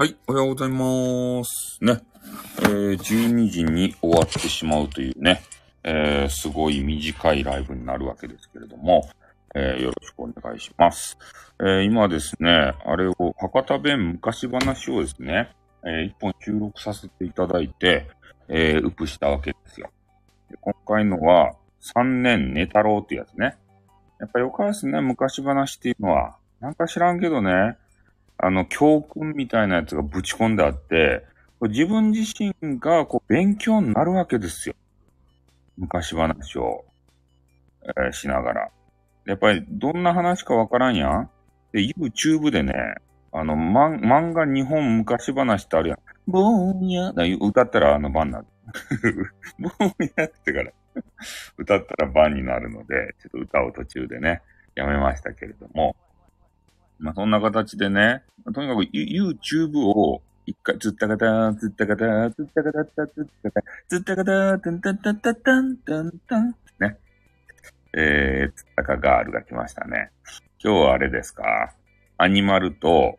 はい、おはようございます。ね。えー、12時に終わってしまうというね、えー、すごい短いライブになるわけですけれども、えー、よろしくお願いします。え、今ですね、あれを、博多弁昔話をですね、えー、一本収録させていただいて、えー、ウップしたわけですよ。で今回のは、3年寝太郎ってやつね。やっぱよかですね、昔話っていうのは。なんか知らんけどね、あの、教訓みたいなやつがぶち込んであって、自分自身がこう勉強になるわけですよ。昔話を、えーしながら。やっぱりどんな話かわからんやん。で、YouTube でね、あの、ま、漫画日本昔話ってあるやん。ぼーんや、だ歌ったらあの番になる。ぼーんやってから、歌ったら番になるので、ちょっと歌を途中でね、やめましたけれども、まあ、そんな形でね、とにかく YouTube を一回、つったかた、つったかた、つったかた、つったかた、つったかた、たんたんたんたんたんたんたんね。えー、つったかガールが来ましたね。今日はあれですかアニマルと、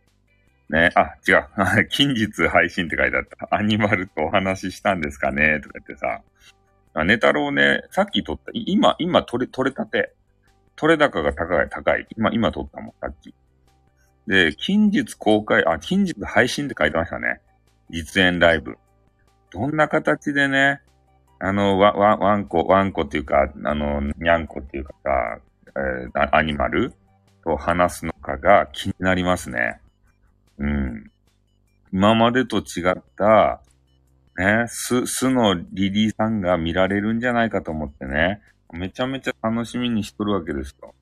ね、あ、違う。近日配信って書いてあった。アニマルとお話ししたんですかねとか言ってさ。あネタロウね、さっき撮った。今、今撮れ、撮れたて。取れ高が高い、高い。今、今撮ったもん、さっき。で、近日公開、あ、近日配信って書いてましたね。実演ライブ。どんな形でね、あの、わ、わ、ワンコ、ワンコっていうか、あの、ニャンコっていうかさ、えーアニマルと話すのかが気になりますね。うん。今までと違った、ね、巣、巣のリリーさんが見られるんじゃないかと思ってね、めちゃめちゃ楽しみにしとるわけですよ。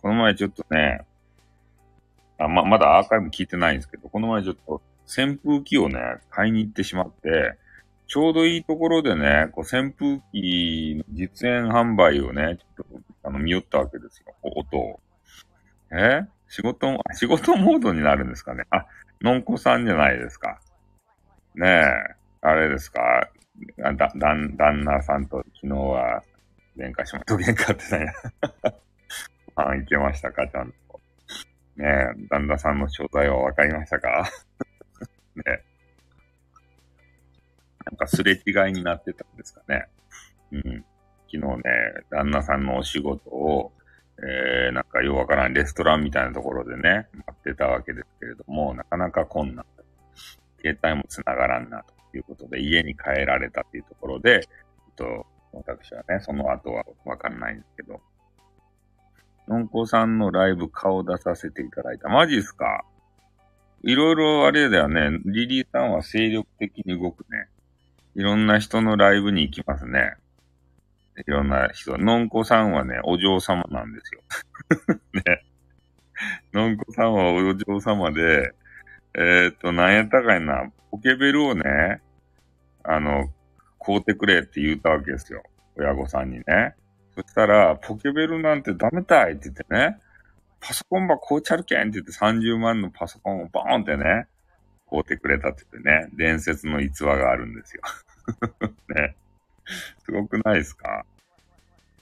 この前ちょっとね、あま、まだアーカイブ聞いてないんですけど、この前ちょっと扇風機をね、買いに行ってしまって、ちょうどいいところでね、こう扇風機の実演販売をね、ちょっとあの見よったわけですよ、音を。え？仕事、仕事モードになるんですかね？あ、のんこさんじゃないですか。ねえ、あれですか？だ、だ、旦那さんと昨日は喧嘩しました。喧嘩ってないや。あ、いけましたか、ちゃんと。ねえ、旦那さんの正体は分かりましたか？ねえ。なんかすれ違いになってたんですかね。うん。昨日ね、旦那さんのお仕事を、えー、なんかようわからんレストランみたいなところでね、待ってたわけですけれども、なかなか困難。携帯も繋がらんな、ということで、家に帰られたっていうところで、ちょっと、私はね、その後はわかんないんですけど、のんこさんのライブ顔出させていただいた。マジっすか？いろいろあれだよね。リリーさんは精力的に動くね。いろんな人のライブに行きますね。いろんな人。のんこさんはね、お嬢様なんですよ。ね。のんこさんはお嬢様で、えーっと、なんやったかいな、ポケベルをね、あの、買うてくれって言ったわけですよ。親御さんにね。そしたら、ポケベルなんてダメだいって言ってね、パソコンばこうちゃるけんって言って30万のパソコンをボーンってね、買うてくれたって言ってね、伝説の逸話があるんですよ。ね。すごくないですか？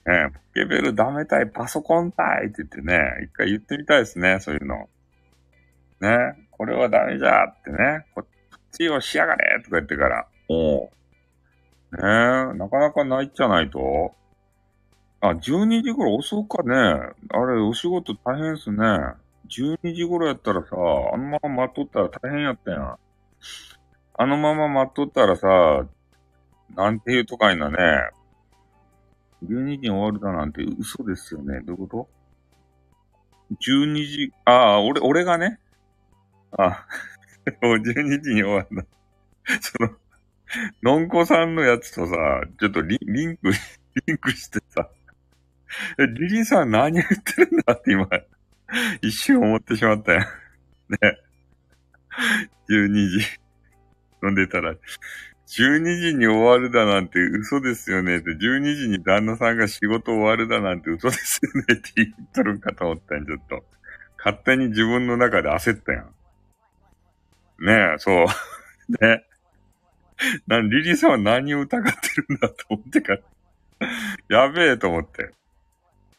ねポケベルダメたい、パソコンたいって言ってね、一回言ってみたいですね、そういうの。ね。これはダメじゃってね、こっちをしやがれとか言ってから、おう。ねえ、なかなかないっちゃないと。あ、12時頃遅かね。あれ、お仕事大変っすね。12時頃やったらさ、あのまま待っとったら大変やったやん。あのまま待っとったらさ、なんていうとかいなね。12時に終わるだなんて嘘ですよね。どういうこと ?12 時、ああ、俺、俺がね。あ、もう12時に終わるんだ。その、のんこさんのやつとさ、ちょっとリリンク、リンクしてさ、リリーさん何言ってるんだって今、一瞬思ってしまったよ。ね。12時。飲んでたら、12時に終わるだなんて嘘ですよねって、12時に旦那さんが仕事終わるだなんて嘘ですよねって言っとるんかと思ったんちょっと。勝手に自分の中で焦ったやん。ねえ、そう。ね。な、リリーさんは何を疑ってるんだと思ってから。やべえと思って。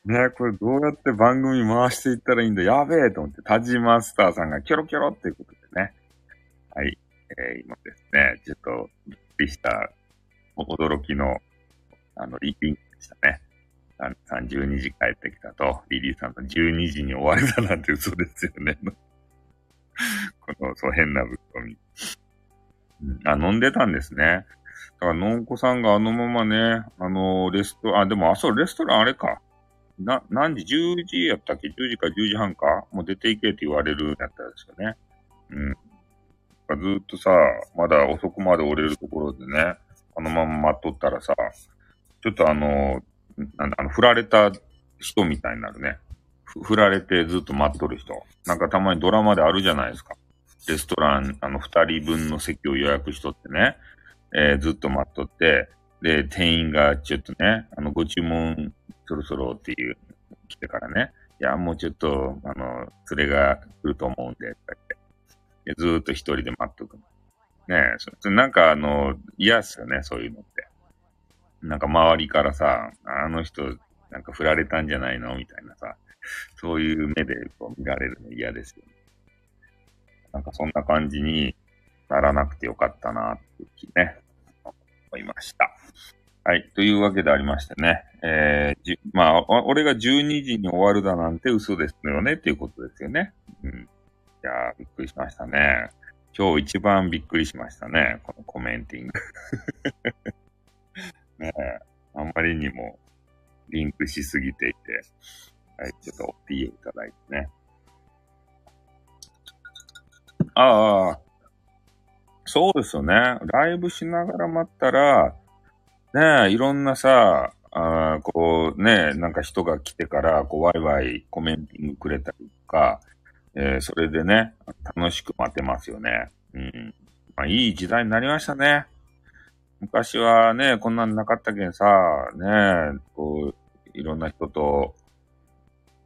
ねこれどうやって番組回していったらいいんだ？やべえと思って。タジマスターさんがキョロキョロっていうことでね。はい。えー、今ですね、ちょっとびっくりした、驚きの、あの、リピンクでしたね。あのさん12時帰ってきたと、リリーさんの12時に終わりだなんて嘘ですよね。この、そう、変なぶっ込み。うん、あ、飲んでたんですね。だから、のんこさんがあのままね、あの、レスト、あ、でも、あ、そう、レストランあれか。な、何時 ?10 時やったっけ ?10 時か10時半か？もう出ていけって言われるんやったんですよね。うん。ずっとさ、まだ遅くまで折れるところでね、あのまま待っとったらさ、ちょっとあの、なんだ、あの、振られた人みたいになるね。振られてずっと待っとる人。なんかたまにドラマであるじゃないですか。レストラン、あの、二人分の席を予約しとってね、えーずっと待っとって、で、店員がちょっとね、あの、ご注文そろそろっていう、来てからね、いや、もうちょっと、あの、連れが来ると思うんで、とか言ってずーっと一人で待っとくの。ねえ、そそなんかあの、嫌っすよね、そういうのって。なんか周りからさ、あの人、なんか振られたんじゃないの？みたいなさ、そういう目でこう見られるの嫌ですよね。なんかそんな感じにならなくてよかったなってね、思いました。はい。というわけでありましてね。えー、じまあ、俺が12時に終わるだなんて嘘ですよねっていうことですよね。うん。いやー、びっくりしましたね。今日一番びっくりしましたね。このコメンティング。ねえ、あんまりにもリンクしすぎていて、はい、ちょっと OT をいただいてね。ああ、そうですよね。ライブしながら待ったら、ねえ、いろんなさ、あーこうね、なんか人が来てから、こう、ワイワイコメンティングくれたりとか、えーそれでね、楽しく待てますよね。うん。まあ、いい時代になりましたね。昔はね、こんなんなかったけんさ、ね、こう、いろんな人と、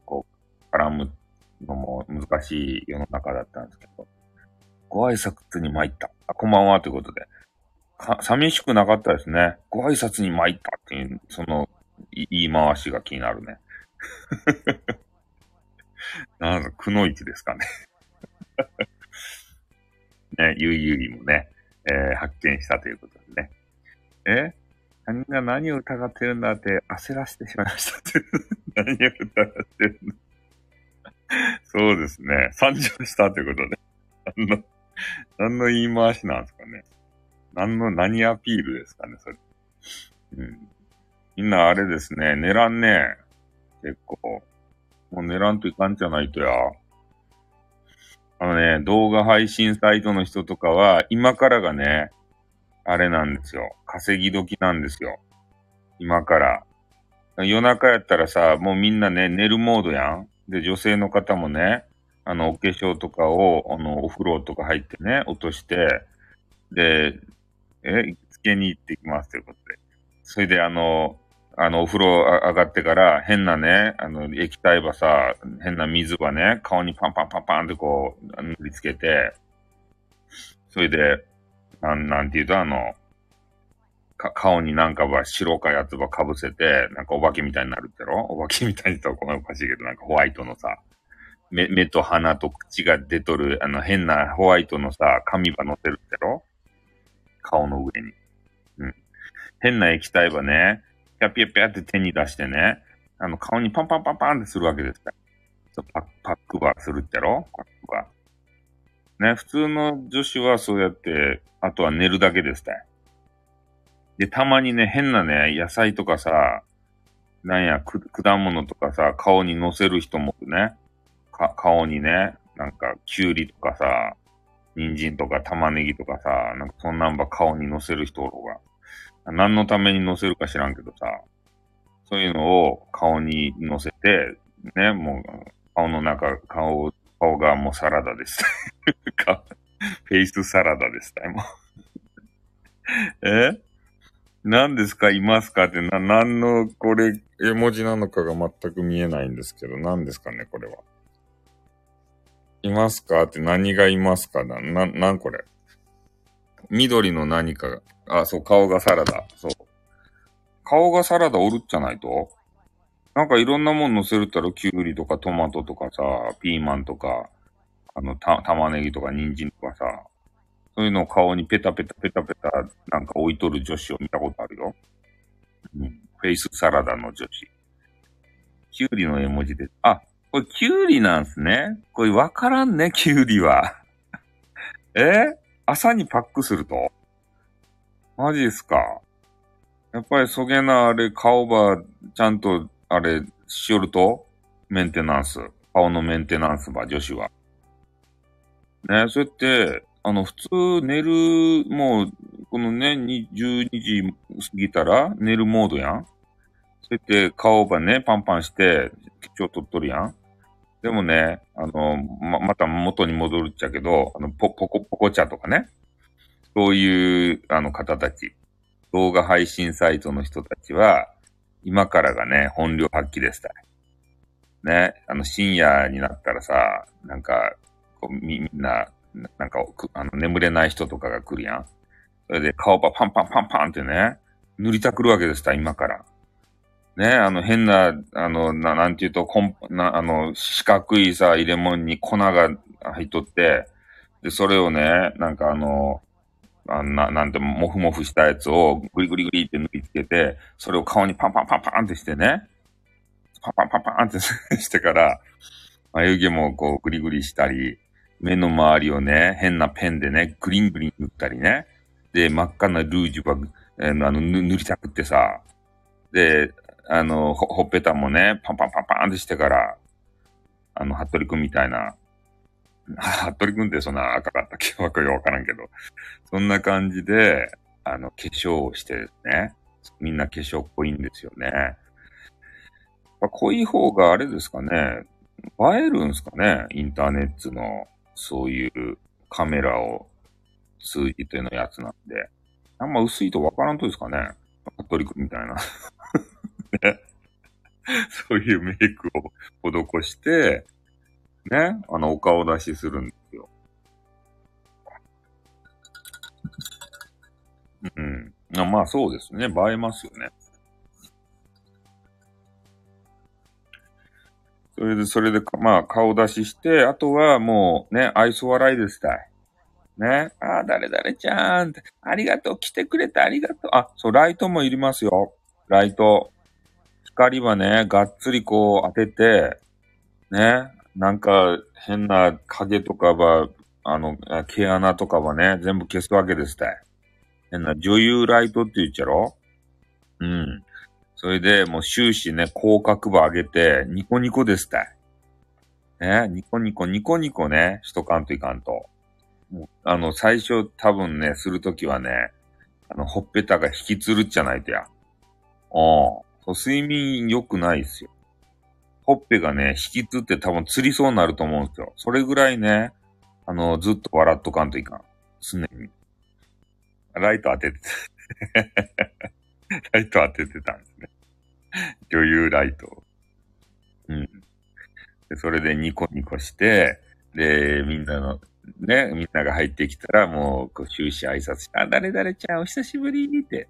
こう、絡むのも難しい世の中だったんですけど、ご挨拶に参った。あ、こんばんはということで。寂しくなかったですね。ご挨拶に参ったっていう、その、言い回しが気になるね。なんだ、くのいちですかね。ね、ゆいゆいもね、えー発見したということでね。え？他人が何を疑ってるんだって焦らせてしまいましたって。何を疑ってるのそうですね。参上したということで。何の、何の言い回しなんですかね。何の、何アピールですかね、それ。うん。みんなあれですね、寝らんね。結構。もう寝らんといかんじゃないとや。あのね、動画配信サイトの人とかは、今からがね、あれなんですよ。稼ぎ時なんですよ。今から。夜中やったらさ、もうみんなね、寝るモードやん。で、女性の方もね、あの、お化粧とかを、あの、お風呂とか入ってね、落として、で、え、つけに行ってきますということで。それで、あの、あの、お風呂上がってから、変なね、あの、液体ばさ、変な水ばね、顔にパンパンパンパンってこう、塗りつけて、それで、なん、なんて言うと、あの、か、顔になんかば白かやつば被せて、なんかお化けみたいになるってろ？お化けみたいに言ったらごめんおかしいけど、なんかホワイトのさ、目、目と鼻と口が出とる、あの変なホワイトのさ、髪ば乗せるってろ？顔の上に。うん。変な液体ばね、ピャピャピャって手に出してね、あの顔にパンパンパンパンってするわけですから。そうパッパックばするってやろ？パックば。ね、普通の女子はそうやって、あとは寝るだけですね。で、たまにね、変なね、野菜とかさ、なんや、果物とかさ、顔に乗せる人もね、か、顔にね、なんか、きゅうりとかさ、人参とか玉ねぎとかさ、なんかそんなんば顔に乗せる人おるが。何のために乗せるか知らんけどさ、そういうのを顔に乗せて、ね、もう、顔の中、顔、顔がもうサラダです。顔フェイスサラダです。もう え？何ですか？いますか？って、な、何の、これ、絵文字なのかが全く見えないんですけど、何ですかね、これは。いますか？って何がいますかな、な、なんこれ？緑の何かが？あ、そう、顔がサラダ。そう。顔がサラダおるっちゃないと？なんかいろんなもん乗せるったら、キュウリとかトマトとかさ、ピーマンとか、あの、た、玉ねぎとか人参とかさ、そういうのを顔にペタペタペタペタなんか置いとる女子を見たことあるよ。うん。フェイスサラダの女子。キュウリの絵文字で。あ、これキュウリなんすね。これわからんね、キュウリは。え？朝にパックすると？マジですかやっぱりそげなあれ、顔ば、ちゃんと、あれ、しよると？メンテナンス。顔のメンテナンスば、女子は。ね、そうやって、あの、普通寝る、もう、このね、12時過ぎたら寝るモードやん。そうやって顔ばね、パンパンして、今日取っとるやん。でもね、あの、ま、また元に戻るっちゃけど、あの、ポ、ポコ、ポコ茶とかね。そういう、あの方たち。動画配信サイトの人たちは、今からがね、本領発揮ですた。ね、あの、深夜になったらさ、なんか、こうみ、みんな、なんか、あの、眠れない人とかが来るやん。それで顔パパンパンパンパンってね、塗りたくるわけですた、今から。ね、あの、変な、あの、ななんていうと、こん、な、あの、四角いさ、入れ物に粉が入っとって、で、それをね、なんかあの、あんな、なんて、もふもふしたやつをグリグリグリって塗りつけて、それを顔にパンパンパンパンってしてね、パンパンパンパンって してから、眉毛もこうグリグリしたり、目の周りをね、変なペンでね、グリングリン塗ったりね。で、真っ赤なルージュば、えー、あの、塗りたくってさ。で、あの、ほ、ほっぺたもね、パンパンパンパンってしてから、あの、服部くんみたいな。服部くんってそんな赤かったっけ？わかわからんけど。そんな感じで、あの、化粧をしてですね。みんな化粧っぽいんですよね。濃い方があれですかね。映えるんすかねインターネットの、そういうカメラを通じてのやつなんで。あんま薄いとわからんとですかね服部くんみたいな。ね。そういうメイクを施して、ね、あの、お顔出しするんですよ。うん。まあそうですね。映えますよね。それで、それで、まあ顔出しして、あとはもうね、愛想笑いですたい。ね。ああ、誰々ちゃん、ありがとう、来てくれてありがとう。あ、そう、ライトもいりますよ。ライト。光はね、がっつりこう当てて、ね、なんか変な影とかは、あの、毛穴とかはね、全部消すわけですたい。変な女優ライトって言っちゃろ？うん。それで、もう終始ね、広角部上げて、ニコニコですたい。ね、ニコニコ、ニコニコね、しとかんといかんと。もうあの、最初多分ね、するときはね、あの、ほっぺたが引きつるっちゃないとや。うん。睡眠良くないですよ。ほっぺがね、引きつって多分釣りそうになると思うんですよ。それぐらいね、あの、ずっと笑っとかんといかん。常に。ライト当ててた、ライト当ててたんですね。女優ライト。うん。で、それでニコニコして、で、みんなの、ね、みんなが入ってきたら、もう、こう、終始挨拶して、あ、誰々ちゃんお久しぶりって、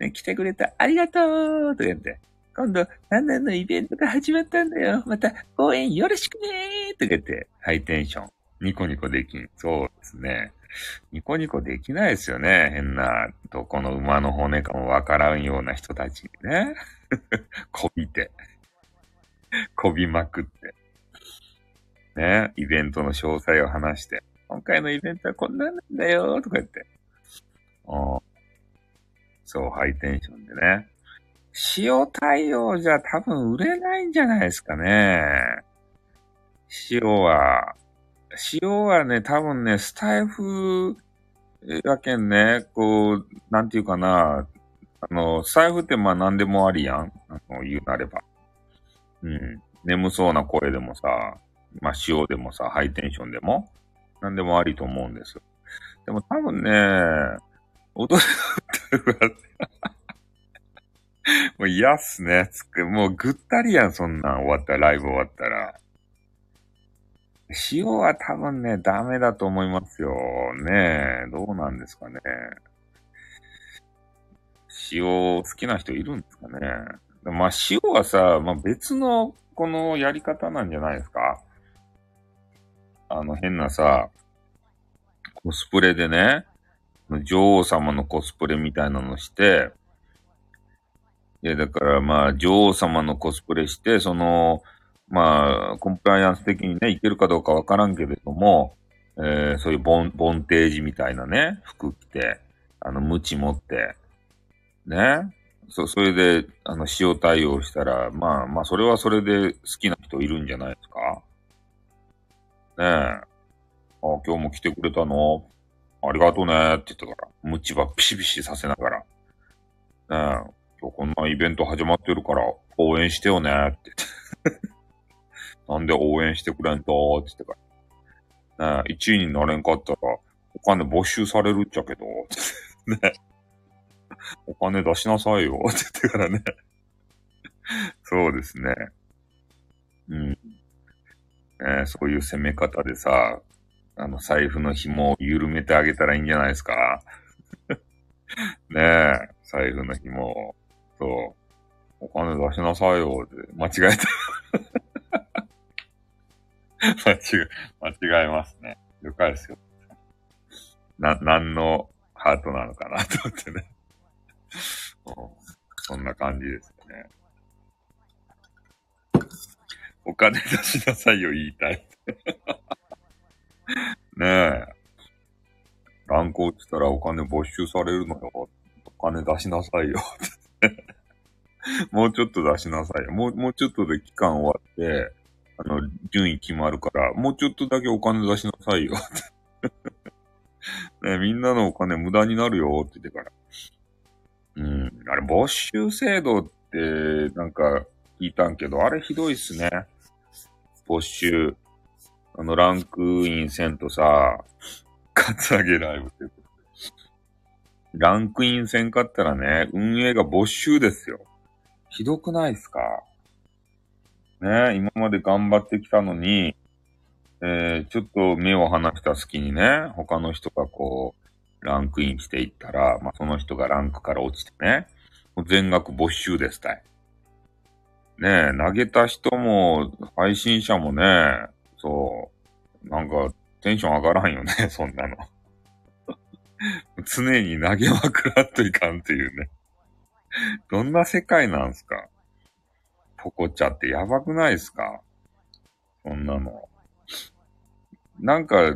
ね、来てくれた、ありがとうとか言って、今度、何々のイベントが始まったんだよ。また、応援よろしくねとか言って、ハイテンション。ニコニコできん。そうですね。ニコニコできないですよね。変な、どこの馬の骨かもわからんような人たちにね。こびて。こびまくって。ね。イベントの詳細を話して。今回のイベントはこんなんなんだよとか言って。そう、ハイテンションでね。塩対応じゃ多分売れないんじゃないですかね。塩は、塩はね、多分ね、スタイフやけんね、こう、なんていうかな、あの、スタイフってまあ何でもありやん。あの、言うなれば。うん。眠そうな声でもさ、まあ塩でもさ、ハイテンションでも、何でもありと思うんです。でも多分ね、踊る歌はもう嫌っすね。つく、もうぐったりやん、そんなん終わったら、ライブ終わったら。塩は多分ね、ダメだと思いますよ。ねえ、どうなんですかね。塩好きな人いるんですかね。まあ塩はさ、まあ別のこのやり方なんじゃないですかあの変なさ、コスプレでね、女王様のコスプレみたいなのして、で、だからまあ、女王様のコスプレして、その、まあ、コンプライアンス的にね、いけるかどうかわからんけれども、えー、そういうボン、ボンテージみたいなね、服着て、あの、ムチ持って、ね。そ、それで、あの、塩対応したら、まあまあ、それはそれで好きな人いるんじゃないですか？ねえ。あ、今日も来てくれたの？ありがとうねって言ったから、ムチはピシピシさせながら、ねえ、今日こんなイベント始まってるから、応援してよねって言って なんで応援してくれんとって言ってから。ねえ、1位になれんかったら、お金没収されるっちゃけど、ねえ。お金出しなさいよ、って言ってからね。そうですね。うん。ねそういう攻め方でさ、あの、財布の紐を緩めてあげたらいいんじゃないですか？ねえ、財布の紐を。そう。お金出しなさいよ、って、間違えた。間違、間違えますね。了解ですよ。な、何のハートなのかなと思ってね。そんな感じですね。お金出しなさいよ、言いたい。ねえ。乱行したらお金没収されるのよ。お金出しなさいよ。もうちょっと出しなさいよ。もう、もうちょっとで期間終わって、あの、順位決まるから、もうちょっとだけお金出しなさいよ。ねみんなのお金無駄になるよって言ってから。うん。あれ、没収制度って、なんか、聞いたんけど、あれひどいっすね。没収。の、ランクインせんとさ、カツアゲライブってことで。ランクインせんかったらね、運営が没収ですよ。ひどくないっすか？ね今まで頑張ってきたのに、えー、ちょっと目を離した隙にね、他の人がこう、ランクインしていったら、まあ、その人がランクから落ちてね、全額没収ですたい。ねえ、投げた人も、配信者もね、そう、なんか、テンション上がらんよね、そんなの。常に投げまくらんといかんっていうね。どんな世界なんすか？ポコチャってやばくないですか？そんなの。なんか、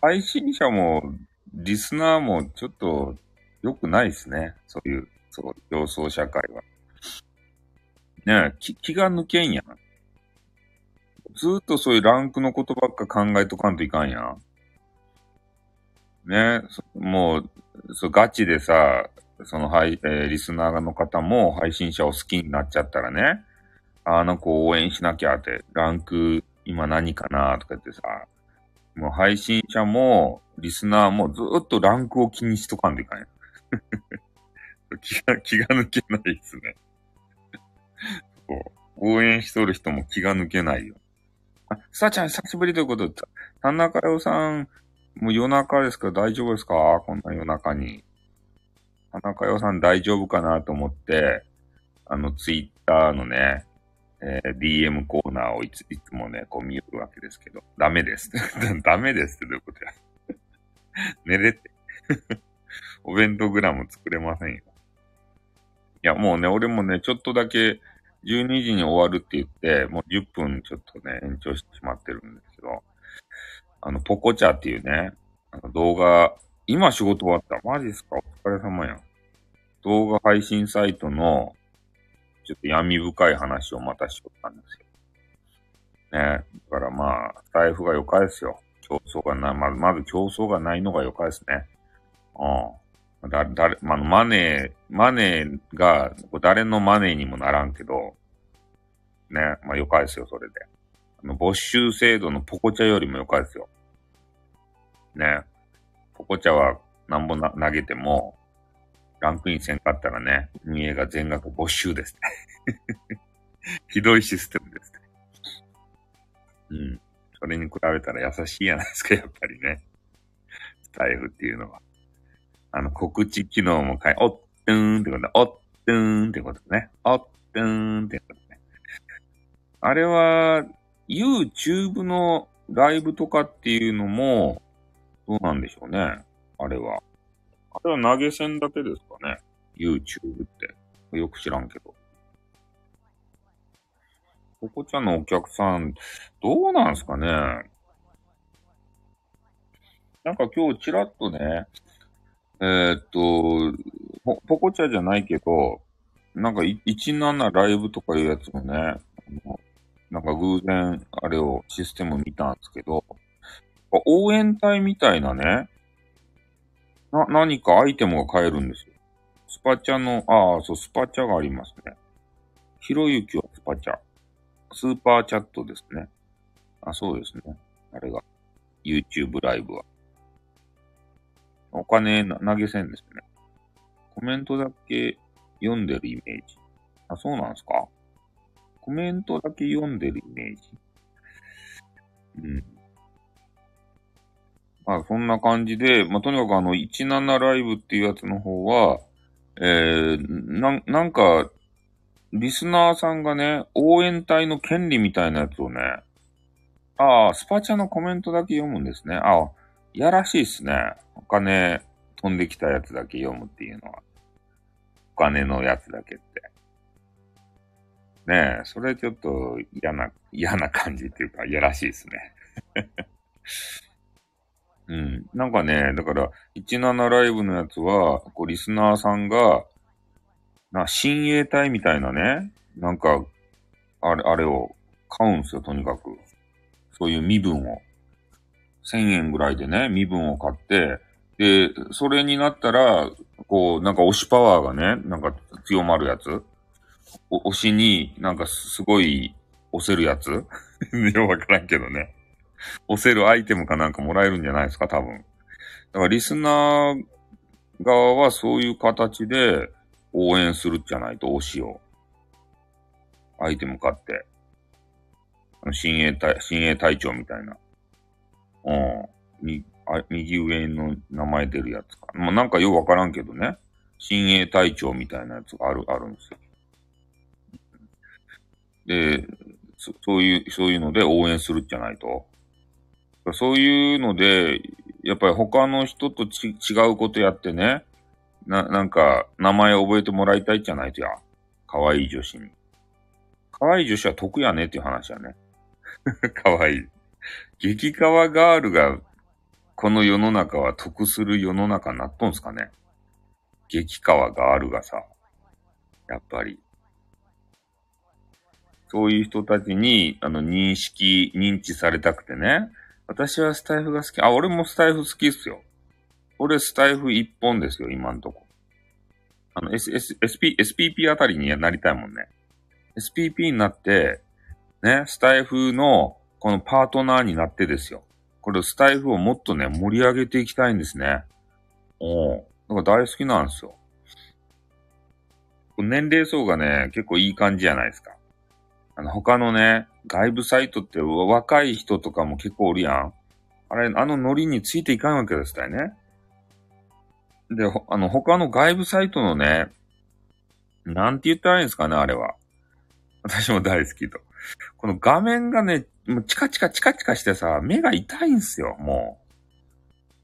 配信者も、リスナーもちょっと良くないですね。そういう、そう、競争社会は。ねえ、気気が抜けんやん。ずっとそういうランクのことばっか考えとかんといかんやん。ね？もう、そう、ガチでさ、その、はい、えー、リスナーの方も配信者を好きになっちゃったらね、あの子を応援しなきゃって、ランク今何かなとか言ってさ、もう配信者も、リスナーもずっとランクを気にしとかんでいかんやん。気が、気が抜けないですね。応援しとる人も気が抜けないよ。あ、さちゃん久しぶりということで、田中洋さん、もう夜中ですから大丈夫ですか？こんな夜中に。田中洋さん大丈夫かなと思って、あの、ツイッターのね、えー、DM コーナーをいついつもね、こう見るわけですけど、ダメです。ダメですってどういうことや？寝れて。お弁当グラム作れませんよ。いや、もうね、俺もね、ちょっとだけ12時に終わるって言って、もう10分ちょっとね、延長してしまってるんですけど、あの、ポコチャっていうね、あの動画、今仕事終わった。マジっすか？お疲れ様やん。動画配信サイトのちょっと闇深い話をまたしよったんですよ。ね。だからまあ、財布が良かですよ。競争がない、まず、まず競争がないのが良かですね。うん。だ、だれ、まあ、マネー、マネーが、誰のマネーにもならんけど、ね。まあ、良かですよ、それで。あの、没収制度のポコチャよりも良かですよ。ね。ポコチャはなんぼな投げても、ランクインせんかったらね、運営が全額没収です。ひどいシステムですね。うん。それに比べたら優しいやないですか、やっぱりね。スタイフっていうのは。あの、告知機能も変え、おっ、とーんってことで、おっ、とーんってことね。おっ、とーんってことね。あれは、YouTube のライブとかっていうのも、どうなんでしょうね。あれは。あれは投げ銭だけですかね。YouTube って。よく知らんけど。ここちゃんのお客さん、どうなんすかねなんか今日ちらっとね、えー、っと、ポポコチャじゃないけど、なんか17ライブとかいうやつもね、なんか偶然あれをシステム見たんですけど、応援隊みたいなね、な、何かアイテムが買えるんですよ。スパチャの、ああ、そう、スパチャがありますね。ひろゆきはスパチャ。スーパーチャットですね。あ、そうですね。あれが。YouTube ライブは。お金投げ銭ですね。コメントだけ読んでるイメージ。あ、そうなんですか？コメントだけ読んでるイメージ。うん。まあ、そんな感じで、まあ、とにかくあの、17ライブっていうやつの方は、えー、な、なんか、リスナーさんがね、応援隊の権利みたいなやつをね、ああ、スパチャのコメントだけ読むんですね。ああ、いやらしいっすね。お金飛んできたやつだけ読むっていうのは。お金のやつだけって。ねえ、それちょっと嫌な、嫌な感じっていうか、嫌らしいですね。うん。なんかね、だから、17ライブのやつは、こう、リスナーさんが、な、親衛隊みたいなね、なんか、あれ、あれを買うんすよ、とにかく。そういう身分を。1000円ぐらいでね、身分を買って、で、それになったら、こう、なんか押しパワーがね、なんか強まるやつ。お押しになんかすごい押せるやつ よくわからんけどね。押せるアイテムかなんかもらえるんじゃないですか、多分。だからリスナー側はそういう形で応援するじゃないと、推しを。アイテム買って。親衛隊、親衛隊長みたいな。うん。に、あ、右上の名前出るやつか。まあ、なんかよくわからんけどね。親衛隊長みたいなやつがある、あるんですよ。で、そそういう、そういうので応援するじゃないと。そういうので、やっぱり他の人とち違うことやってね、な、なんか、名前覚えてもらいたいじゃないとや。可愛い女子に。可愛い女子は得やねっていう話やね。可愛い。激カワガールが、この世の中は得する世の中になっとんすかね？激カワガールがさ、やっぱり。そういう人たちに、あの、認識、認知されたくてね。私はスタイフが好き。あ、俺もスタイフ好きっすよ。俺スタイフ一本ですよ、今んとこ。あの、S、S、SP、SPP あたりになりたいもんね。SPP になって、ね、スタイフの、このパートナーになってですよ。これスタイフをもっとね、盛り上げていきたいんですね。おだか大好きなんですよ。年齢層がね、結構いい感じじゃないですか。あの、他のね、外部サイトって若い人とかも結構おるやん。あれ、あのノリについていかんわけですよね。で、あの、他の外部サイトのね、なんて言ったらいいんですかね、あれは。私も大好きと。この画面がね、もうチカチカチカチカしてさ、目が痛いんすよ、もう。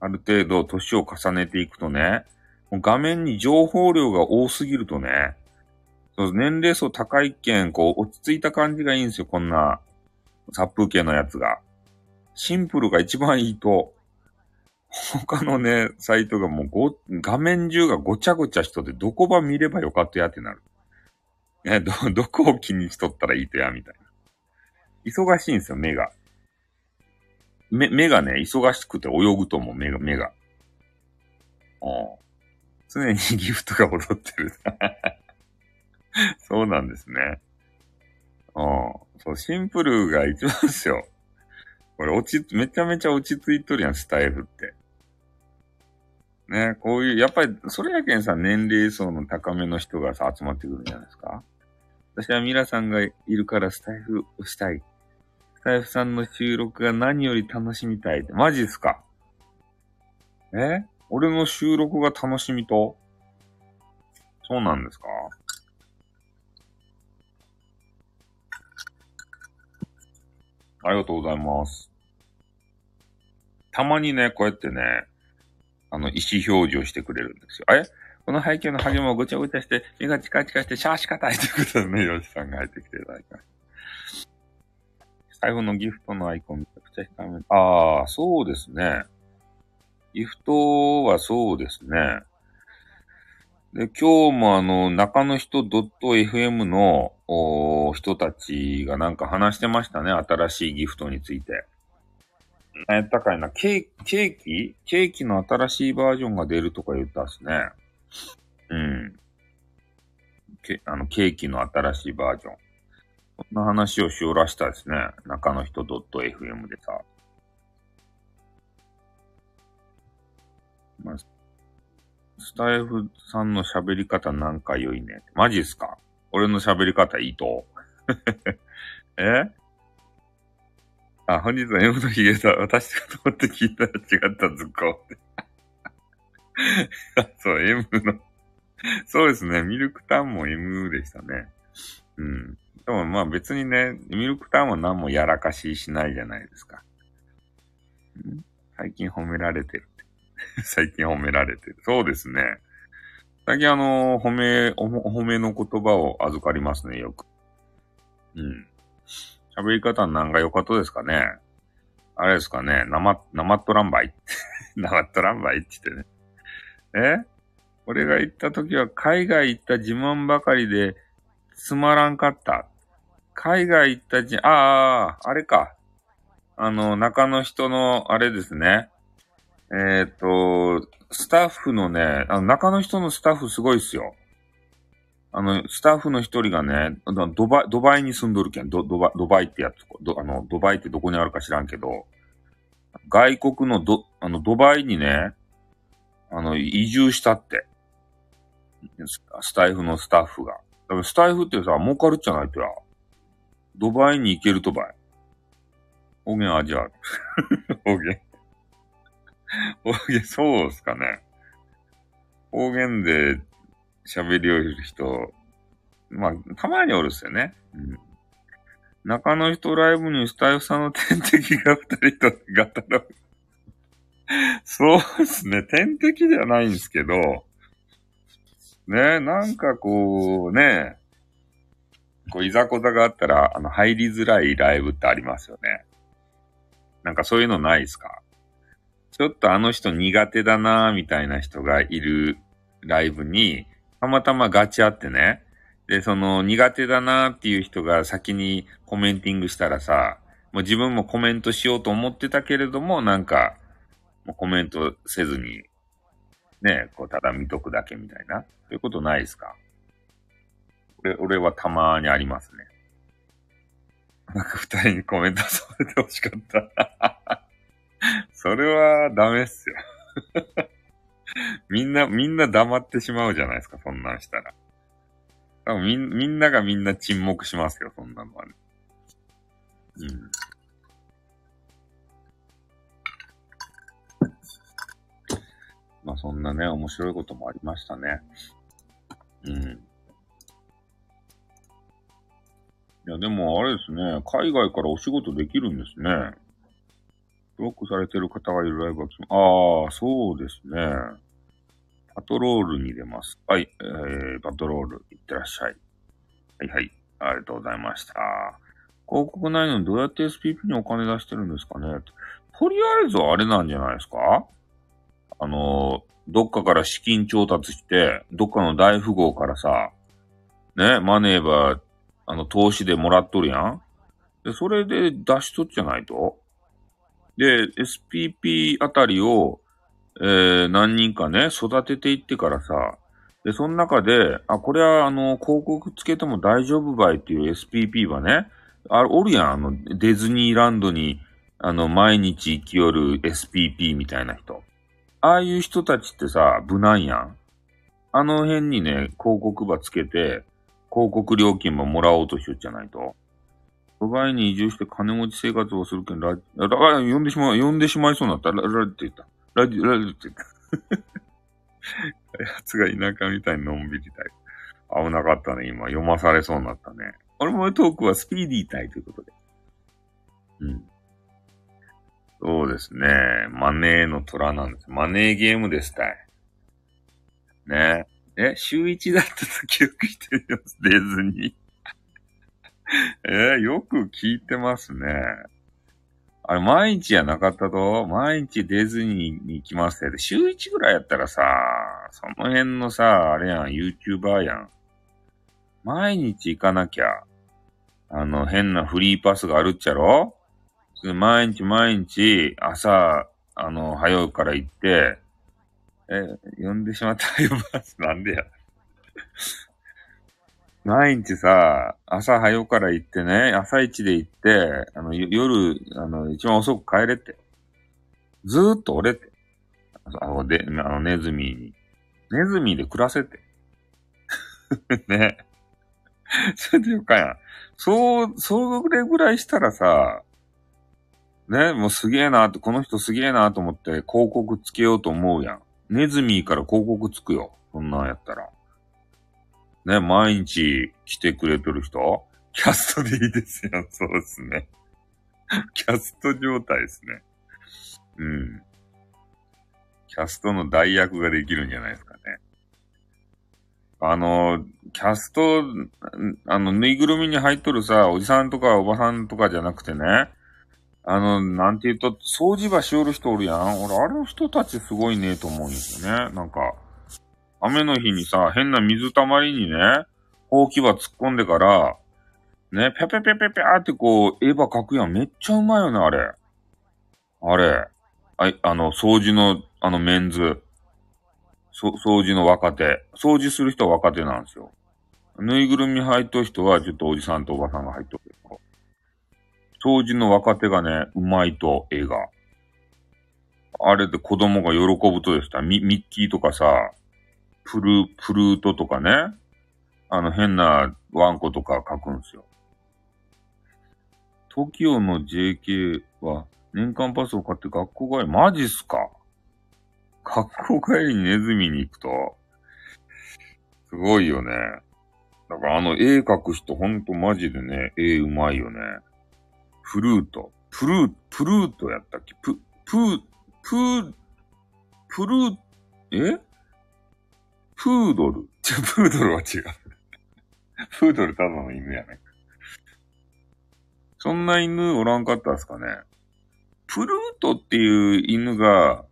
ある程度年を重ねていくとね、もう画面に情報量が多すぎるとね、そう年齢層高いけん、こう、落ち着いた感じがいいんですよ、こんな、殺風景のやつが。シンプルが一番いいと、他のね、サイトがもうご、画面中がごちゃごちゃしとって、どこば見ればよかったやってなる。ね、ど、どこを気にしとったらいいとや、みたいな。忙しいんですよ、目が。目、目がね、忙しくて泳ぐと思う、目が、目が。うん。常にギフトが踊ってる。そうなんですね。うん。そう、シンプルが一番ですよ。これ落ち、めちゃめちゃ落ち着いとるやん、スタイルって。ね、こういう、やっぱり、それやけんさ、年齢層の高めの人がさ、集まってくるんじゃないですか私はミラさんがいるからスタイフをしたい。スタイフさんの収録が何より楽しみたいって。マジっすか？え？俺の収録が楽しみと？そうなんですか？ありがとうございます。たまにね、こうやってね、あの、意思表示をしてくれるんですよ。えこの背景の励みをごちゃごちゃして、目がチカチカして、シャーシカタイということでね、ヨシさんが入ってきていただきました。最後のギフトのアイコンめちゃくちゃ控えめ。ああ、そうですね。ギフトはそうですね。で、今日もあの、中の人 .fm の人たちがなんか話してましたね。新しいギフトについて。何やったかいな、ケーキ、ケーキ？ケーキの新しいバージョンが出るとか言ったっすね。うん。け、あの、ケーキの新しいバージョン。こんな話をしおらしたですね。中の人 .fm でさ。まあ、スタイフさんの喋り方なんか良いね。マジっすか？俺の喋り方いいと？え？あ、本日は M のヒゲだ。私かと思って聞いたら違ったずっこ。そう、M のそうですね。ミルクタンも M でしたね。うん。でもまあ別にね、ミルクタウンは何もやらかししないじゃないですか。最近褒められてるって。最近褒められてる。そうですね。最近あの、褒め、お褒めの言葉を預かりますね、よく。うん。喋り方なんか良かったですかねあれですかね生、生っとらんばい 生っとらんばいって言ってね。え？俺が行った時は海外行った自慢ばかりでつまらんかった。海外行ったじ、ああ、あれか。あの、中の人の、あれですね。えっ、ー、と、スタッフのね、あの中の人のスタッフすごいっすよ。あの、スタッフの一人がね、ドバイ、ドバイに住んどるけん、ドドバドバイってやつ、ドあの、ドバイってどこにあるか知らんけど、外国のド、あの、ドバイにね、あの、移住したって。スタイフのスタッフが。スタイフってさ、儲かるっちゃないとや。ドバイに行けるとばい。方言味わう。方言。方言、そうっすかね。方言で喋りをる人、まあ、たまにおるっすよね。うん。中の人ライブにスタイフさんの天敵が二人とガタラ。そうっすね。天敵じゃないんですけど、ね、なんかこう、ね、こう、いざこざがあったら、あの、入りづらいライブってありますよね。なんかそういうのないですか？ちょっとあの人苦手だなみたいな人がいるライブに、たまたまガチあってね。で、その苦手だなっていう人が先にコメンティングしたらさ、もう自分もコメントしようと思ってたけれども、なんか、もうコメントせずに、ね、こう、ただ見とくだけみたいな。そういうことないですか？俺、俺はたまにありますね。なんか二人にコメントされてほしかった。それはダメっすよ。みんな、みんな黙ってしまうじゃないですか、そんなんしたら。多分みんみんながみんな沈黙しますよ、そんなのはね。うん。まあそんなね、面白いこともありましたね。うん。いや、でもあれですね、海外からお仕事できるんですね。ブロックされてる方がいるライブは来ああ、そうですね。パトロールに出ます。はい、えー、パトロール、いってらっしゃい。はいはい、ありがとうございました。広告ないのにどうやって SPP にお金出してるんですかねとりあえずあれなんじゃないですかあの、どっかから資金調達して、どっかの大富豪からさ、ね、マネーば、あの、投資でもらっとるやんで、それで出しとっちゃないとで、SPP あたりを、えー、何人かね、育てていってからさ、で、その中で、あ、これはあの、広告つけても大丈夫ばいっていう SPP はね、あおるやん、あの、ディズニーランドに、あの、毎日生きよる SPP みたいな人。ああいう人たちってさ、無難やん。あの辺にね、広告ばつけて、広告料金ももらおうとしよっじゃないと。ドバイに移住して金持ち生活をするけん、ラ、ラ、呼んでしまう、呼んでしまいそうになった。ラ、ラって言った。ラジ、ラジって言った。やつが田舎みたいにのんびりたい。危なかったね、今。読まされそうになったね。俺もトークはスピーディーたいということで。うん。そうですね。マネーの虎なんです。マネーゲームですたい。ね。え、週一だったと記憶してるよ、ディズニー。えー、よく聞いてますね。あれ、毎日やなかったと？毎日ディズニーに行きますって。週1ぐらいやったらさ、その辺のさ、あれやん、YouTuber やん。毎日行かなきゃ、あの、変なフリーパスがあるっちゃろ？毎日毎日、朝、あの、早うから行って、え、呼んでしまった早バスなんでや。毎日さ、朝早から行ってね、朝一で行って、あの、夜、あの、一番遅く帰れって。ずーっと俺って。あの、で、あの、ネズミに。ネズミで暮らせて。ね。それでよかやん。そう、それぐらいしたらさ、ね、もうすげえなって、この人すげえなと思って広告つけようと思うやん。ネズミから広告つくよ。そんなんやったら。ね、毎日来てくれてる人キャストでいいですよ。そうですね。キャスト状態ですね。うん。キャストの代役ができるんじゃないですかね。あの、キャスト、あの、ぬいぐるみに入っとるさ、おじさんとかおばさんとかじゃなくてね、あの、なんて言うと、掃除場しおる人おるやん。俺、あれの人たちすごいねと思うんですよね。なんか、雨の日にさ、変な水たまりにね、ほうき場突っ込んでから、ね、ペペペペペーってこう、絵場描くやん。めっちゃうまいよね、あれ。あれ。あい、あの、掃除の、あの、メンズ。そ、掃除の若手。掃除する人は若手なんですよ。ぬいぐるみ入っとる人は、ちょっとおじさんとおばさんが入っとるけど。掃除の若手がね、うまいと、映画。あれで子供が喜ぶとですた。ミ、ミッキーとかさ、プル、プルートとかね、あの変なワンコとか書くんすよ。TOKIO の JK は年間パスを買って学校帰り、マジっすか？学校帰りにネズミに行くと、すごいよね。だからあの絵描く人ほんとマジでね、絵うまいよね。フルート。プルー、プルートやったっけ？プ、プー、プー、プルー、え？プードル。じゃ、プードルは違う。プードルただの犬やね。そんな犬おらんかったっすかね？プルートっていう犬が、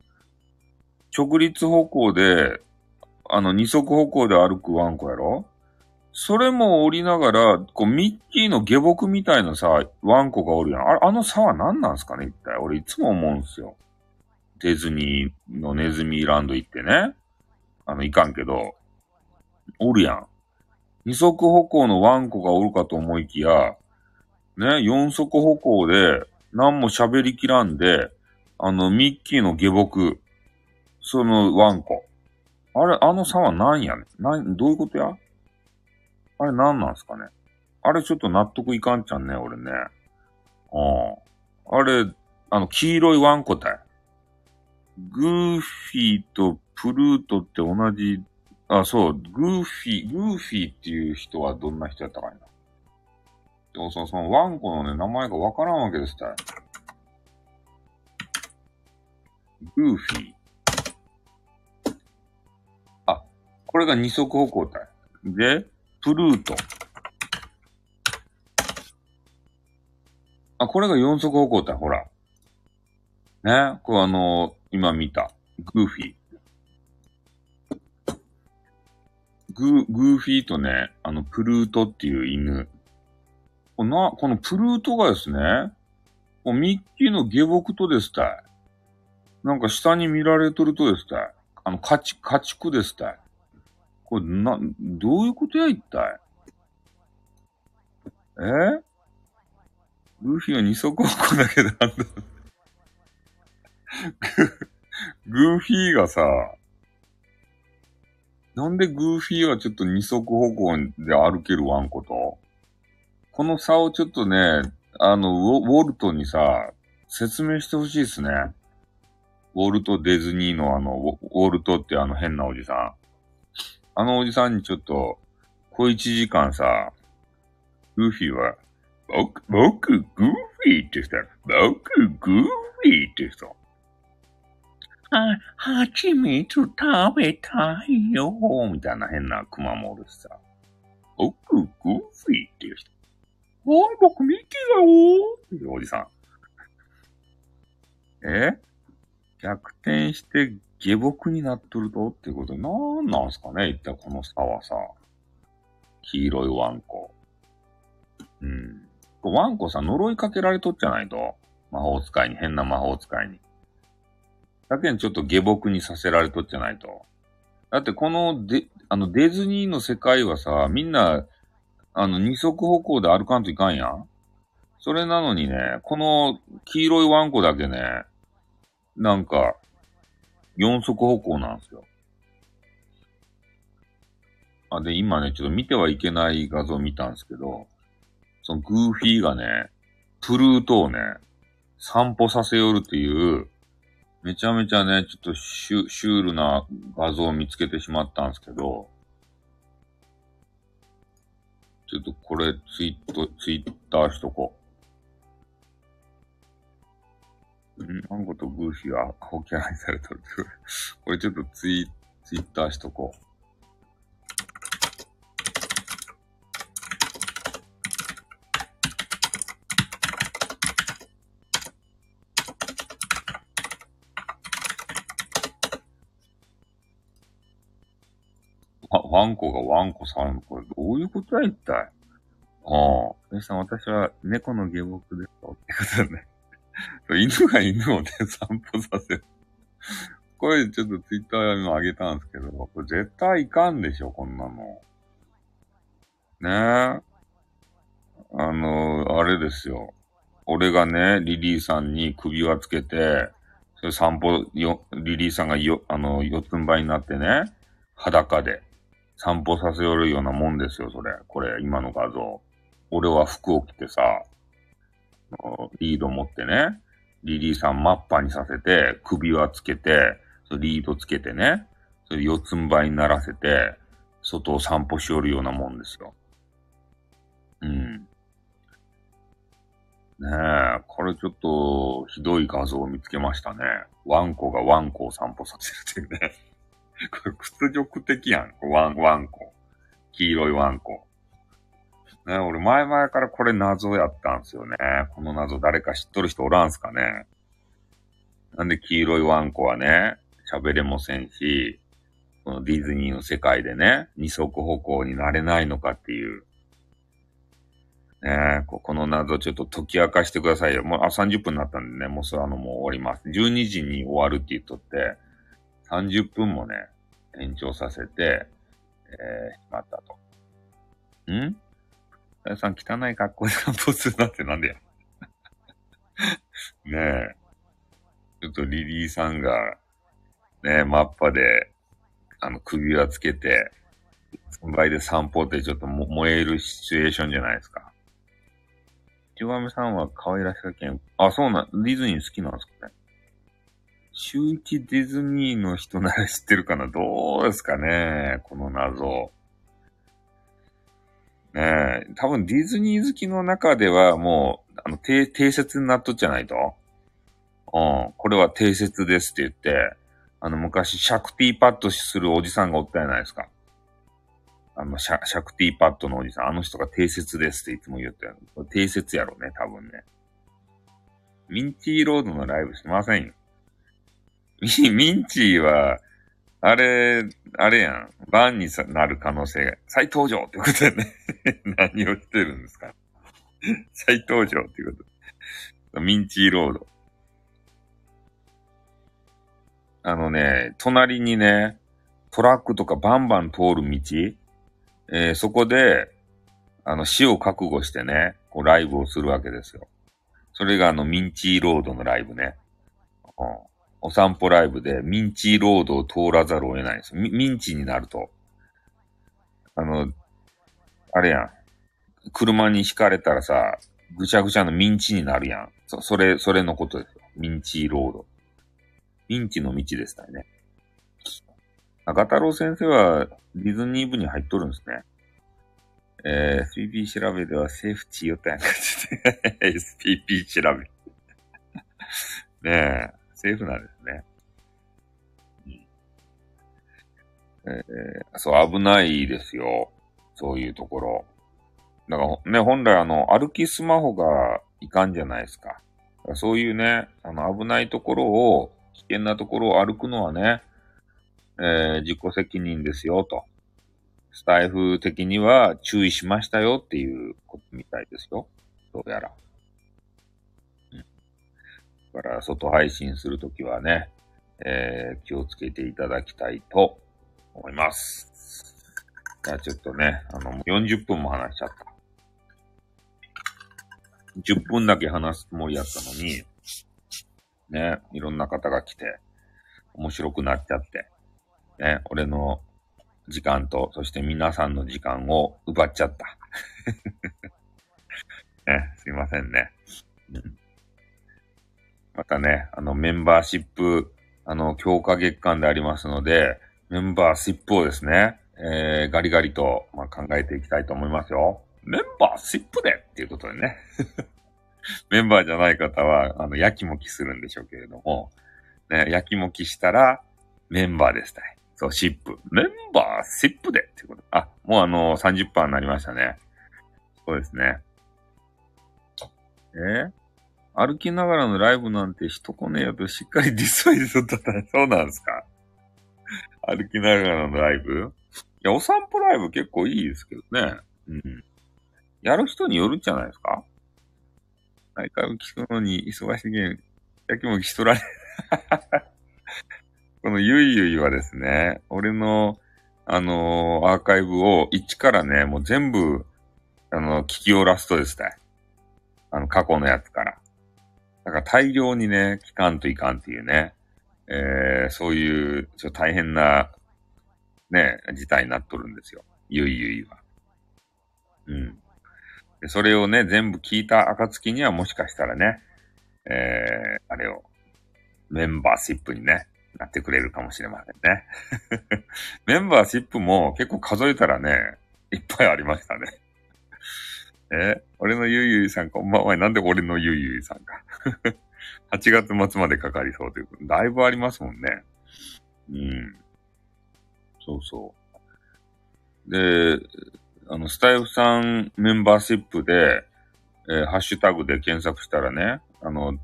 直立歩行で、あの、二足歩行で歩くワンコやろ？それも降りながら、こう、ミッキーの下僕みたいなさ、ワンコがおるやん。あれ、あの差は何なんすかね？一体。俺いつも思うんすよ。ディズニーのネズミランド行ってね。あの、いかんけど、おるやん。二足歩行のワンコがおるかと思いきや、ね、四足歩行で、何も喋りきらんで、あの、ミッキーの下僕、そのワンコ。あれ、あの差は何やねん。な、どういうことや？あれ何なんすかねあれちょっと納得いかんちゃんね、俺ね。ああ。あれ、あの、黄色いワンコたい。グーフィーとプルートって同じ、あ、そう、グーフィー、グーフィーっていう人はどんな人やったかいな。でもその、そのワンコのね、名前がわからんわけですたい。グーフィー。あ、これが二足歩行たい。で、プルート。あ、これが四足歩行たい、ほら。ね、これあのー、今見た。グーフィー。グー、グーフィーとね、あの、プルートっていう犬。この、このプルートがですね、もうミッキーの下僕とですたい。なんか下に見られとるとですたい。あの、家畜、家畜ですたい。これ、な、どういうことや、一体？え？グーフィは二足歩行だけど、あ んグーフィーがさ、なんでグーフィーはちょっと二足歩行で歩けるワンコと、この差をちょっとね、あの、ウォルトにさ、説明してほしいですね。ウォルト・ディズニーのあの、ウォルトってあの変なおじさん。あのおじさんにちょっと、小一時間さ、グーフィーは、僕、僕、グーフィーって人や僕、グーフィーって人。は、蜂蜜食べたいよみたいな変なクマもおるしさ。僕、グーフィーっていう人。はい、僕、ミッキーだよっていうおじさん。え？逆転して下僕になっとるとってことで、なんなんすかね一体この差はさ。黄色いワンコ。うん。ワンコさ、呪いかけられとっちゃないと。魔法使いに、変な魔法使いに。だけにちょっと下僕にさせられとっちゃないと。だってこのデ、あのディズニーの世界はさ、みんな、あの二足歩行で歩かんといかんやんそれなのにね、この黄色いワンコだけね、なんか、四足歩行なんですよ。あ、で、今ね、ちょっと見てはいけない画像を見たんですけど、そのグーフィーがね、プルートをね、散歩させよるっていう、めちゃめちゃね、ちょっとシュシュールな画像を見つけてしまったんですけど、ちょっとこれツイート、ツイッターしとこう。んワンコとグーフィーはホキャラにされとる。これちょっとツイ、ツイッターしとこう。ワンコがワンコさん、これどういうことや一体ああ。皆さん、私は猫の下僕ですと。ってことだね。犬が犬をね、散歩させる。これちょっとツイッターにも上げたんですけど、これ絶対いかんでしょ、こんなの。ねえ。あの、あれですよ。俺がね、リリーさんに首輪つけて、それ散歩よ、リリーさんがよ、あの、四つん這いになってね、裸で。散歩させよるようなもんですよ、それ。これ、今の画像。俺は服を着てさ、リード持ってね、リリーさんマッパにさせて、首輪つけて、リードつけてね、それ四つん這いにならせて、外を散歩しよるようなもんですよ。うん。ねえ、これちょっと、ひどい画像を見つけましたね。ワンコがワンコを散歩させるっていうね。これ屈辱的やん。ワン、ワンコ。黄色いワンコ。ね、俺前々からこれ謎やったんすよね。この謎誰か知っとる人おらんすかね。なんで黄色いワンコはね、喋れもせんし、このディズニーの世界でね、二足歩行になれないのかっていう。ねここの謎ちょっと解き明かしてくださいよ。もう、あ、30分になったんでね、もうそれあのもう終わります。12時に終わるって言っとって、30分もね、延長させて、えー、しまったと。ん？さやさん汚い格好で散歩するなんてなんでや。ねえ。ちょっとリリーさんが、ねえマッパで、あの、首輪つけて、3倍で散歩ってちょっと燃えるシチュエーションじゃないですか。ちばめさんは可愛らしさけ。あ、そうなん、ディズニー好きなんですかね。週一ディズニーの人なら知ってるかなどうですかねこの謎。ねえ、多分ディズニー好きの中ではもう、あの、定、定説になっとっちゃないと。うん、これは定説ですって言って、あの、昔、シャクティーパッドするおじさんがおったじゃないですか。あの、シャ、シャクティーパッドのおじさん、あの人が定説ですっていつも言ってる。定説やろね、多分ね。ミンチーロードのライブしませんよ。ミンチーは、あれ、あれやん。バンになる可能性が、再登場ってことでね。何をしてるんですか再登場ってこと。ミンチーロード。あのね、隣にね、トラックとかバンバン通る道、えー、そこで、あの、死を覚悟してね、こうライブをするわけですよ。それがあの、ミンチーロードのライブね。うんお散歩ライブでミンチーロードを通らざるを得ないんですミミンチになると。あの、あれやん。車に引かれたらさ、ぐちゃぐちゃのミンチになるやん。そ、それ、それのことですよ。ミンチーロード。ミンチの道ですからね。中太郎先生はディズニー部に入っとるんですね。えー、SPP 調べではセーフティーよったやんかって。SPP 調べ。ねえ、セーフなんですね。えー、そう、危ないですよ。そういうところ。だからね、本来あの、歩きスマホがいかんじゃないですか。かそういうね、あの、危ないところを、危険なところを歩くのはね、えー、自己責任ですよ、と。スタイフ的には注意しましたよっていうことみたいですよ。どうやら。だから、外配信するときはね、えー、気をつけていただきたいと思います。じゃあちょっとね、あの、40分も話しちゃった。10分だけ話すつもりやったのに、ね、いろんな方が来て、面白くなっちゃって、ね、俺の時間と、そして皆さんの時間を奪っちゃった。ね、すいませんね。うん、またね、あの、メンバーシップ、あの、強化月間でありますので、メンバーシップをですね、えー、ガリガリと、まあ、考えていきたいと思いますよ。メンバーシップでっていうことでね。メンバーじゃない方は、あの、焼きもきするんでしょうけれども、ね、焼きもきしたら、メンバーですた。そう、シップ。メンバーシップでっていうこと。あ、もうあの30%になりましたね。そうですね。え歩きながらのライブなんて人来ねえよとしっかりディスイズだったらそうなんですか？歩きながらのライブ？いや、お散歩ライブ結構いいですけどね。うん。やる人によるんじゃないですか？毎回聞くのに忙しげに、やきもきしとられ このゆいゆいはですね、俺の、あのー、アーカイブを一からね、もう全部、あの、聞き終らすとですね。あの、過去のやつから。だから大量にね、聞かんといかんっていうね、えー、そういう、ちょっと大変な、ね、事態になっとるんですよ。ゆいゆいは。うん。でそれをね、全部聞いた暁にはもしかしたらね、えー、あれを、メンバーシップにね、なってくれるかもしれませんね。メンバーシップも結構数えたらね、いっぱいありましたね。え俺のゆいゆいさんこんばんは。なんで俺のゆいゆいさんか。8月末までかかりそうということ。だいぶありますもんね。うん。そうそう。で、あの、スタイフさんメンバーシップで、えー、ハッシュタグで検索したらね、あの、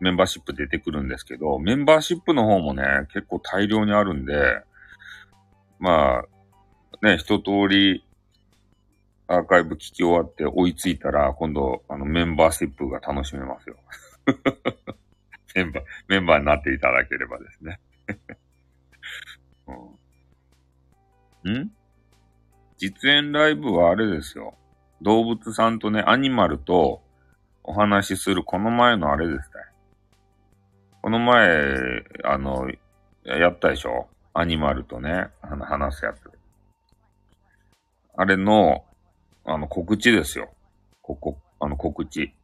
メンバーシップ出てくるんですけど、メンバーシップの方もね、結構大量にあるんで、まあ、ね、一通りアーカイブ聞き終わって追いついたら、今度、あの、メンバーシップが楽しめますよ。メンバー、メンバーになっていただければですね。うん、ん？実演ライブはあれですよ。動物さんとね、アニマルとお話しするこの前のあれですね。この前、あの、やったでしょ？アニマルとね、あの、話すやつ。あれの、あの、告知ですよ。ここ、あの、告知。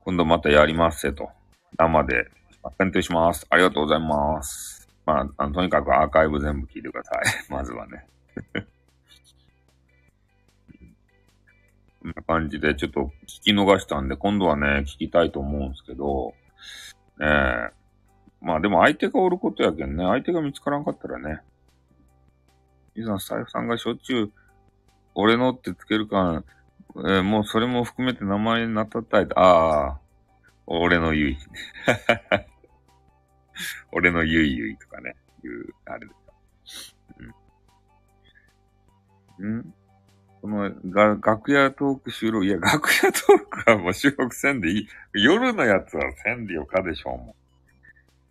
今度またやりますせと。生で、検討します。ありがとうございます。まあ、あのとにかくアーカイブ全部聞いてください。まずはね。こんな感じで、ちょっと聞き逃したんで、今度はね、聞きたいと思うんですけど、ねえ。まあでも相手がおることやけんね。相手が見つからんかったらね。いざスタイフさんがしょっちゅう、俺のってつけるか、えー、もうそれも含めて名前になったったい。ああ、俺のゆい。俺のゆいゆいとかね、いう、あれですうん。んこのが、楽屋トーク収録、いや、楽屋トークはもう収録せんでいい。夜のやつはせんでよかでしょうもん。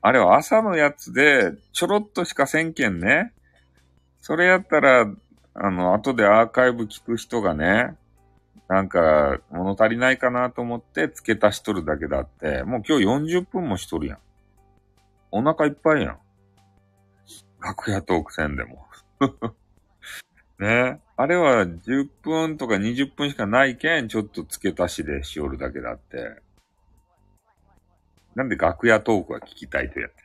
あれは朝のやつで、ちょろっとしかせんけんね。それやったら、あの、後でアーカイブ聞く人がね、なんか、物足りないかなと思って付け足しとるだけだって、もう今日40分もしとるやん。お腹いっぱいやん。楽屋トークせんでも。ねあれは10分とか20分しかないけん、ちょっと付け足しでしおるだけだって。なんで楽屋トークは聞きたいとやって。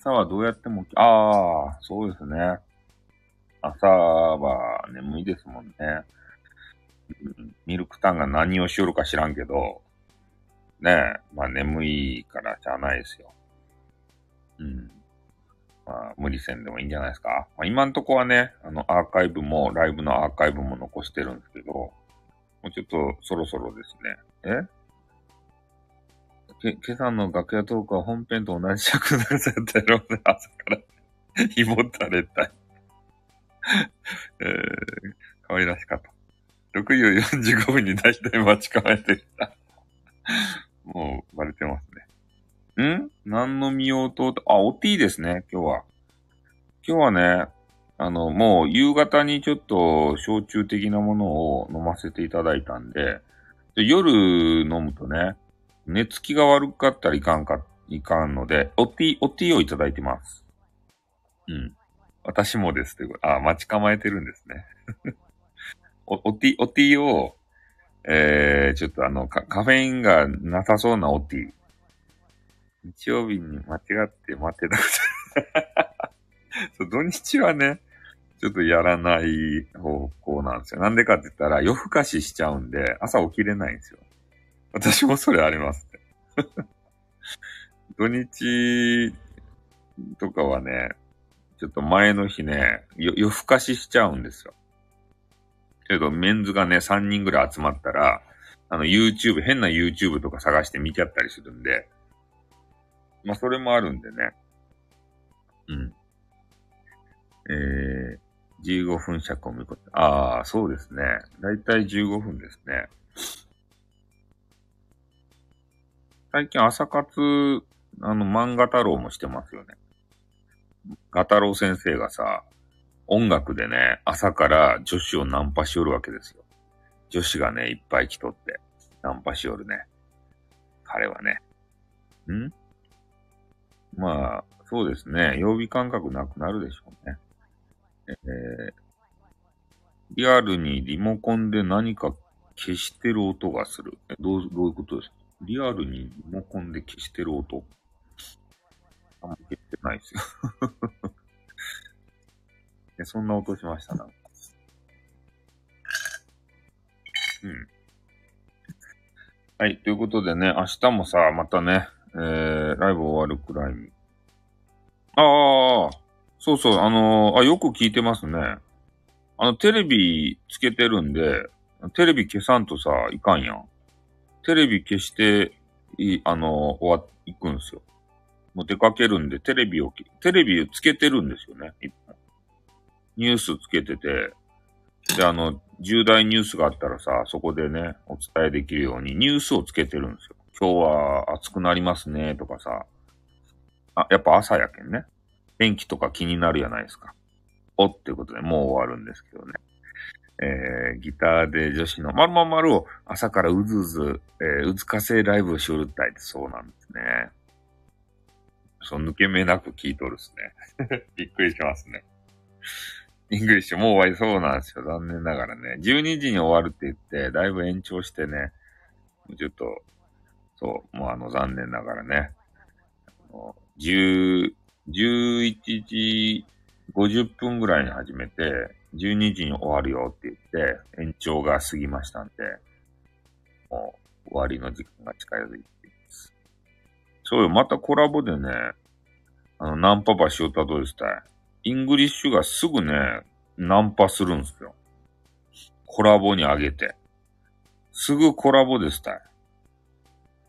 朝はどうやっても、ああ、そうですね。朝は眠いですもんね。ミルクタンが何をしよるか知らんけど、ねえ、まあ眠いからしゃないですよ。うん。まあ無理せんでもいいんじゃないですか。まあ、今んとこはね、あのアーカイブも、ライブのアーカイブも残してるんですけど、もうちょっとそろそろですね。え？け、今朝の楽屋トークは本編と同じ尺のやつやったろうね、朝から。ひもたれたい。えー、可愛らしかった。6時45分に大体待ち構えてきた。もう、バレてますね。ん？何の見ようと、あ、お T ですね、今日は。今日はね、あの、もう夕方にちょっと焼酎的なものを飲ませていただいたんで、で夜飲むとね、寝つきが悪かったらいかんか、いかんので、お T、お T をいただいてます。うん。私もですってあ、待ち構えてるんですね。お、お T、お T を、えー、ちょっとあの、カフェインがなさそうなオティ。日曜日に間違って待ってたこと 土日はね、ちょっとやらない方向なんですよ。なんでかって言ったら夜更かししちゃうんで、朝起きれないんですよ。私もそれありますね。土日とかはね、ちょっと前の日ね、夜更かししちゃうんですよ。けど、メンズがね、3人ぐらい集まったら、あの、YouTube、変な YouTube とか探して見ちゃったりするんで、まあ、それもあるんでね。うん。えー、15分尺を見こああ、そうですね。だいたい15分ですね。最近朝活、あの、漫画太郎もしてますよね。ガタロウ先生がさ、音楽でね、朝から女子をナンパしよるわけですよ。女子がね、いっぱい来とって、ナンパしよるね。彼はね。ん？まあ、そうですね。曜日感覚なくなるでしょうね。えー、リアルにリモコンで何か消してる音がする。どう、どういうことですか？リアルにリモコンで消してる音あんま消してないですよ、そんな音しました、な。うん。はい、ということでね、明日もさ、またね、えー、ライブ終わるくらいに。ああ、そうそう、あのー、あ、よく聞いてますね。あの、テレビつけてるんで、テレビ消さんとさ、いかんやん。テレビ消して、い、あの、終わっ、行くんですよ。もう出かけるんで、テレビを、テレビをつけてるんですよね。ニュースつけてて、で、あの、重大ニュースがあったらさ、そこでね、お伝えできるようにニュースをつけてるんですよ。今日は暑くなりますね、とかさ。あ、やっぱ朝やけんね。天気とか気になるやないですか。おってことでもう終わるんですけどね。えー、ギターで女子のまるまるを朝からうずうず、えー、うずかせライブをしおるったいってそうなんですね。そう、抜け目なく聞いとるっすね。びっくりしますね。イングリッシュもう終わりそうなんですよ。残念ながらね。12時に終わるって言って、だいぶ延長してね、ちょっと、そう、もうあの残念ながらね、あの10、11時50分ぐらいに始めて、12時に終わるよって言って、延長が過ぎましたんで、もう終わりの時間が近づいています。そうよ、またコラボでね、あの、ナンパ橋をたどりしたい。イングリッシュがすぐね、ナンパするんですよ。コラボにあげて。すぐコラボですたい。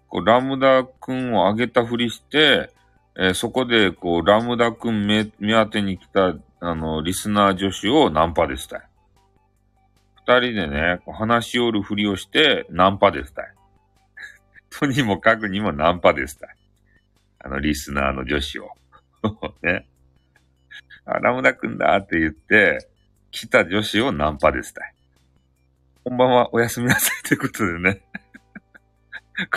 こうラムダくんをあげたふりして、えー、そこで、こう、ラムダくん目目当てに来た、あの、リスナー女子をナンパですたい。二人でね、話しおるふりをして、ナンパですたい。とにもかくにもナンパですたい。あの、リスナーの女子を。ね。あ、ラムダくんだって言って、来た女子をナンパですたい。こんばんは、おやすみなさいということでね。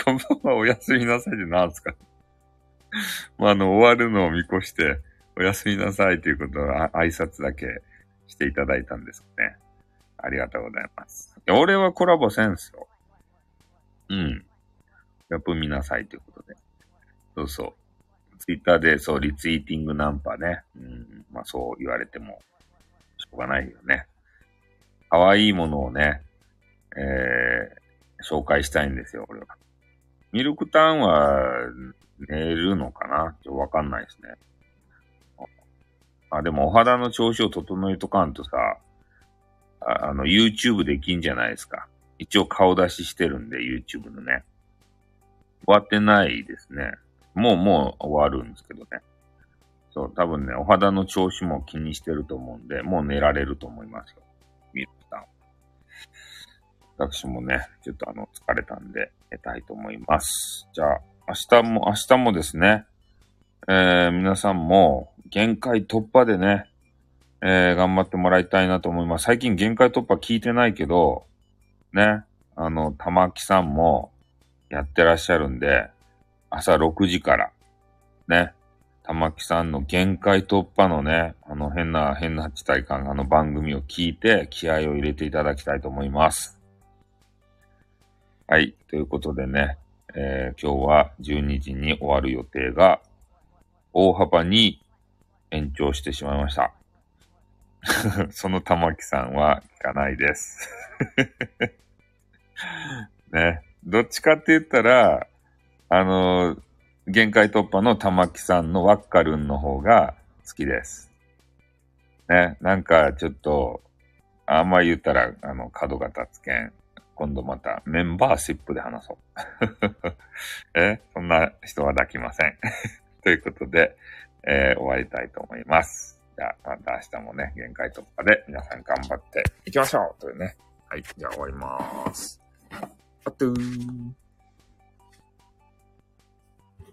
こんばんは、おやすみなさいって何すかまあ、あの、終わるのを見越して、おやすみなさいということを挨拶だけしていただいたんですね。ありがとうございます。俺はコラボせんすよ。うん。やっぱ見なさいということで。そうそう。ツイッターでそう、リツイーティングナンパね。うん、まあそう言われても、しょうがないよね。可愛いものをね、えー、紹介したいんですよ、俺は。ミルクタンは寝るのかな？ちょっとわかんないですね。あ、でもお肌の調子を整えとかんとさ、ああの、YouTube できんじゃないですか。一応顔出ししてるんで、YouTube のね。終わってないですね。もうもう終わるんですけどね。そう、多分ね、お肌の調子も気にしてると思うんで、もう寝られると思いますよ。ミルクタン。私もね、ちょっとあの、疲れたんで寝たいと思います。じゃあ、明日も、明日もですね、えー、皆さんも限界突破でね、えー、頑張ってもらいたいなと思います。最近限界突破聞いてないけど、ね、あの、玉木さんもやってらっしゃるんで、朝6時から、ね、玉木さんの限界突破のね、あの変な、変な地帯感、あの番組を聞いて気合を入れていただきたいと思います。はい。ということでね、えー、今日は12時に終わる予定が大幅に延長してしまいました。その玉木さんは聞かないです。ね。どっちかって言ったら、あの、限界突破の玉木さんのワッカルンの方が好きです。ね。なんかちょっと、あんま言ったら、あの、角が立つけん。今度またメンバーシップで話そう。え？そんな人は抱きません。ということで、えー、終わりたいと思います。じゃあ、また明日もね、限界突破で皆さん頑張っていきましょうというね。はい、じゃあ終わりまーす。あとー。